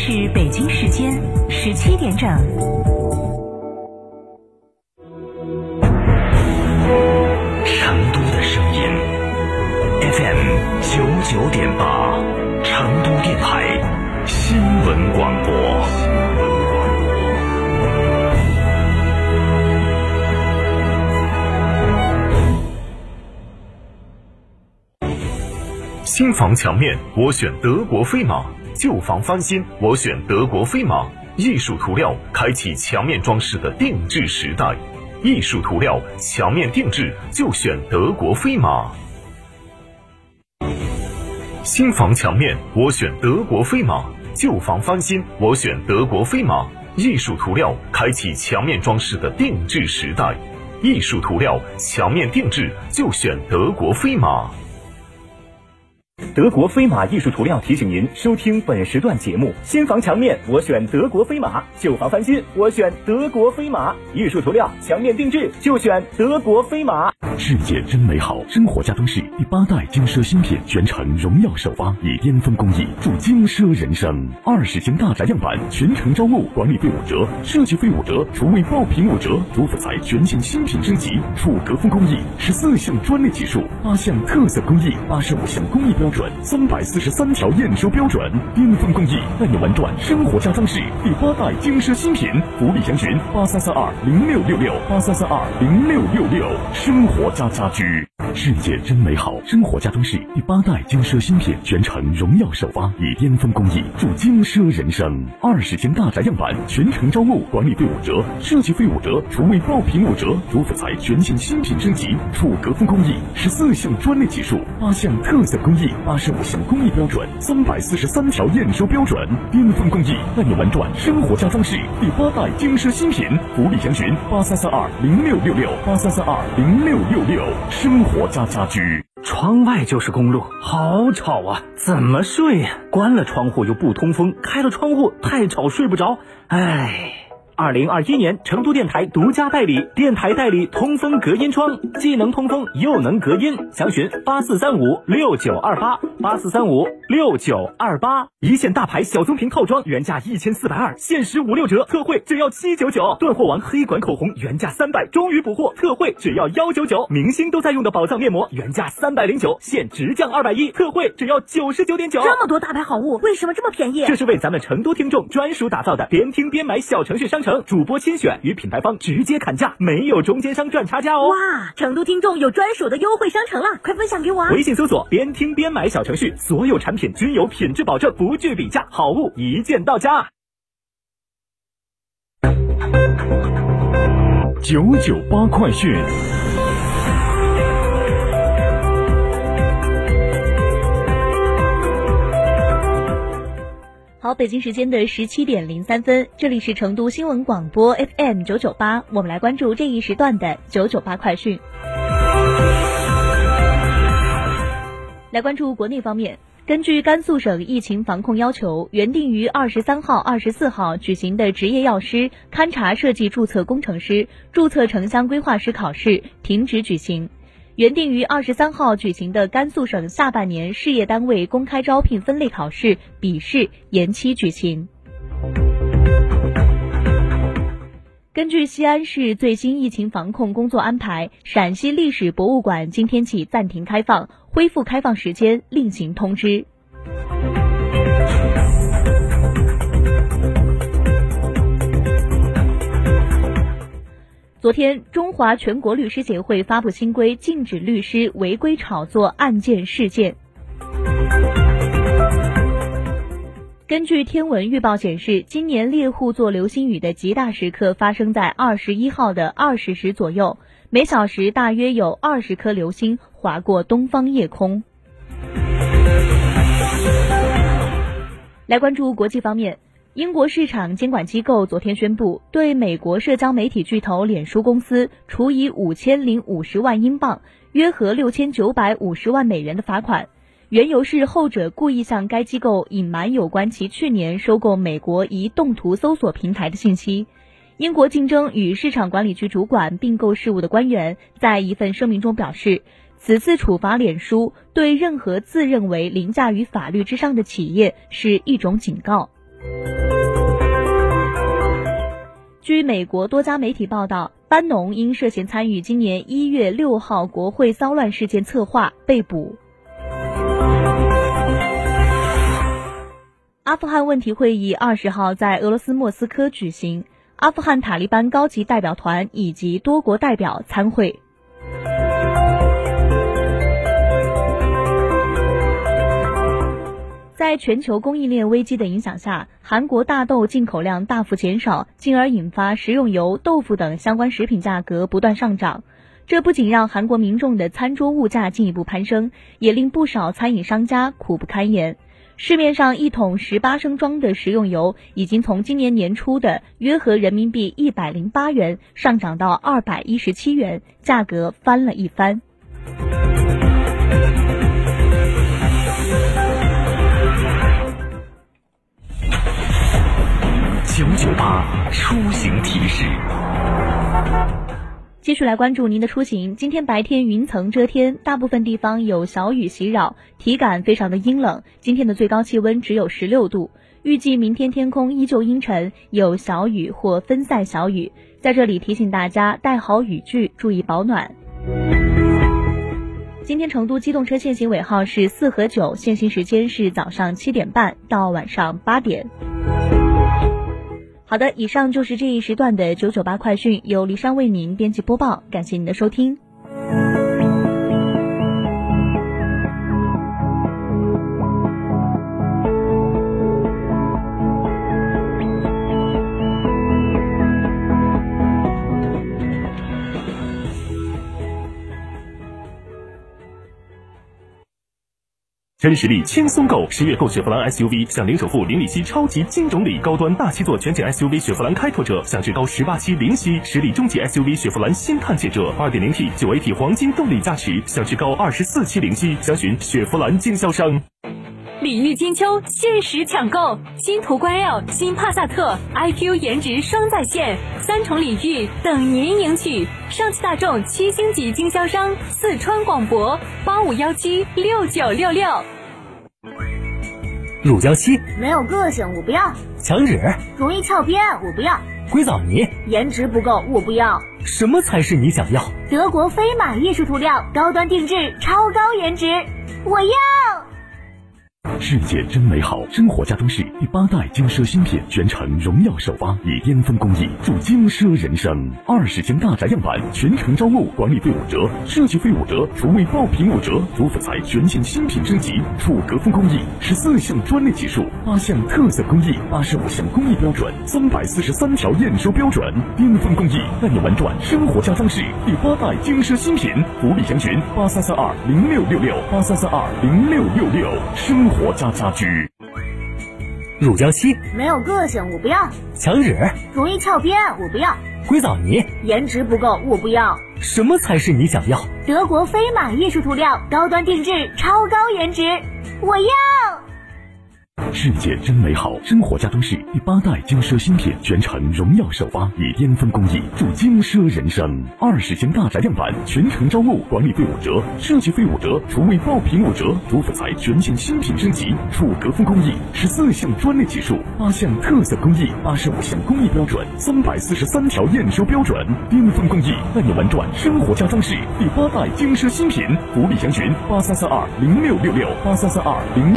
是北京时间十七点整。成都的声音，FM 九九点八，成都电台新闻广播。新房墙面，我选德国飞马；旧房翻新，我选德国飞马。艺术涂料开启墙面装饰的定制时代，艺术涂料墙面定制就选德国飞马。新房墙面，我选德国飞马；旧房翻新，我选德国飞马。艺术涂料开启墙面装饰的定制时代，艺术涂料墙面定制就选德国飞马。德国飞马艺术涂料提醒您收听本时段节目：新房墙面我选德国飞马，旧房翻新我选德国飞马，艺术涂料墙面定制就选德国飞马。世界真美好，生活家装饰第八代精奢新品全程荣耀首发，以巅峰工艺铸精奢人生。二十间大宅样板全程招募，管理费五折，设计费五折，厨卫爆品五折，主辅材全线新品升级，楚格风工艺，十四项专利技术，八项特色工艺，八十五项工艺标标准，三百四十三条验收标准，巅峰工艺带你玩转生活家装饰第八代精奢新品，福利详询八三三二零六六六八三三二零六六六，生活家家居。世界真美好，生活家装饰第八代精奢新品全程荣耀首发，以巅峰工艺铸精奢人生。二十间大宅样板全程招募，管理费五折，设计费五折，厨卫爆品五折，主辅材全线新品升级，触隔风工艺，十四项专利技术，八项特色工艺，八十五项工艺标准，三百四十三条验收标准，巅峰工艺带你玩转生活家装饰第八代精奢新品，福利详询八三三二零六六六八三三二零六六六，生活家家居。窗外就是公路，好吵啊！怎么睡呀、关了窗户又不通风，开了窗户太吵睡不着。唉。二零二一年，成都电台独家代理电台代理通风隔音窗，既能通风又能隔音。详询八四三五六九二八八四三五六九二八。一线大牌小棕瓶套装原价一千四百二，限时五六折，特惠只要七九九。断货王黑管口红原价三百，终于补货，特惠只要幺九九。明星都在用的宝藏面膜原价三百零九，现直降二百一，特惠只要九十九点九。这么多大牌好物，为什么这么便宜？这是为咱们成都听众专属打造的边听边买小程序商城，主播亲选与品牌方直接砍价，没有中间商赚差价哦。哇，成都听众有专属的优惠商城了，快分享给我啊！微信搜索“边听边买”小程序，所有产品均有品质保证，不惧比价，好物一键到家。九九八快讯。好，北京时间的十七点零三分，这里是成都新闻广播 FM 九九八，我们来关注这一时段的九九八快讯。来关注国内方面，根据甘肃省疫情防控要求，原定于二十三号、二十四号举行的执业药师、勘察设计注册工程师、注册城乡规划师考试停止举行。原定于二十三号举行的甘肃省下半年事业单位公开招聘分类考试笔试延期举行。根据西安市最新疫情防控工作安排，陕西历史博物馆今天起暂停开放，恢复开放时间另行通知。昨天，中华全国律师协会发布新规，禁止律师违规炒作案件事件。根据天文预报显示，今年猎户座流星雨的极大时刻发生在二十一号的二十时左右，每小时大约有二十颗流星划过东方夜空。来关注国际方面。英国市场监管机构昨天宣布，对美国社交媒体巨头脸书公司处以五千零五十万英镑（约合六千九百五十万美元）的罚款，缘由是后者故意向该机构隐瞒有关其去年收购美国移动图搜索平台的信息。英国竞争与市场管理局主管并购事务的官员在一份声明中表示，此次处罚脸书对任何自认为凌驾于法律之上的企业是一种警告。据美国多家媒体报道，班农因涉嫌参与今年一月六号国会骚乱事件策划被捕。阿富汗问题会议二十号在俄罗斯莫斯科举行，阿富汗塔利班高级代表团以及多国代表参会。在全球供应链危机的影响下，韩国大豆进口量大幅减少，进而引发食用油、豆腐等相关食品价格不断上涨。这不仅让韩国民众的餐桌物价进一步攀升，也令不少餐饮商家苦不堪言。市面上一桶十八升装的食用油，已经从今年年初的约合人民币一百零八元上涨到二百一十七元，价格翻了一番。九九八出行提示，继续来关注您的出行。今天白天云层遮天，大部分地方有小雨袭扰，体感非常的阴冷。今天的最高气温只有十六度，预计明天天空依旧阴沉，有小雨或分散小雨。在这里提醒大家带好雨具，注意保暖。今天成都机动车限行尾号是四和九，限行时间是早上七点半到晚上八点。好的，以上就是这一时段的九九八快讯，由黎山为您编辑播报，感谢您的收听。真实力轻松购，十月购雪佛兰 SUV，享零首付、零利息，超级金融礼。高端大七座全景 SUV 雪佛兰开拓者，享至高十八期零息；实力中级 SUV 雪佛兰新探界者，二点零 T 九 AT 黄金动力加持，享至高二十四期零息。详询雪佛兰经销商。礼遇金秋，限时抢购新途观 L、新帕萨特，iQ 颜值双在线，三重礼遇等您领取。上汽大众七星级经销商，四川广博八五幺七六九六六。乳胶漆没有个性，我不要；墙纸容易翘边，我不要；硅藻泥颜值不够，我不要。什么才是你想要？德国飞马艺术涂料，高端定制，超高颜值，我要。世界真美好，生活家装饰第八代精奢新品，全程荣耀首发，以巅峰工艺铸精奢人生。二十间大宅样板，全程招募，管理费五折，设计费五折，厨卫爆品五折。主辅材全线新品升级，楚格风工艺，十四项专利技术，八项特色工艺，八十五项工艺标准，三百四十三条验收标准，巅峰工艺带你玩转生活家装饰第八代精奢新品。福利详询八三三二零六六六八三三二零六六六生活。国家家居，乳胶漆没有个性，我不要；墙纸容易翘边，我不要；硅藻泥颜值不够，我不要。什么才是你想要？德国飞马艺术涂料，高端定制，超高颜值，我要。世界真美好，生活家装饰第八代精奢新品，全程荣耀首发，以巅峰工艺铸精奢人生。二十间大宅样板，全程招募，管理费五折，设计费五折，厨卫爆品五折。主辅材全线新品升级，楚格风工艺，十四项专利技术，八项特色工艺，八十五项工艺标准，三百四十三条验收标准，巅峰工艺带你玩转生活家装饰第八代精奢新品。福利详询八三三二零六六六八三三二零。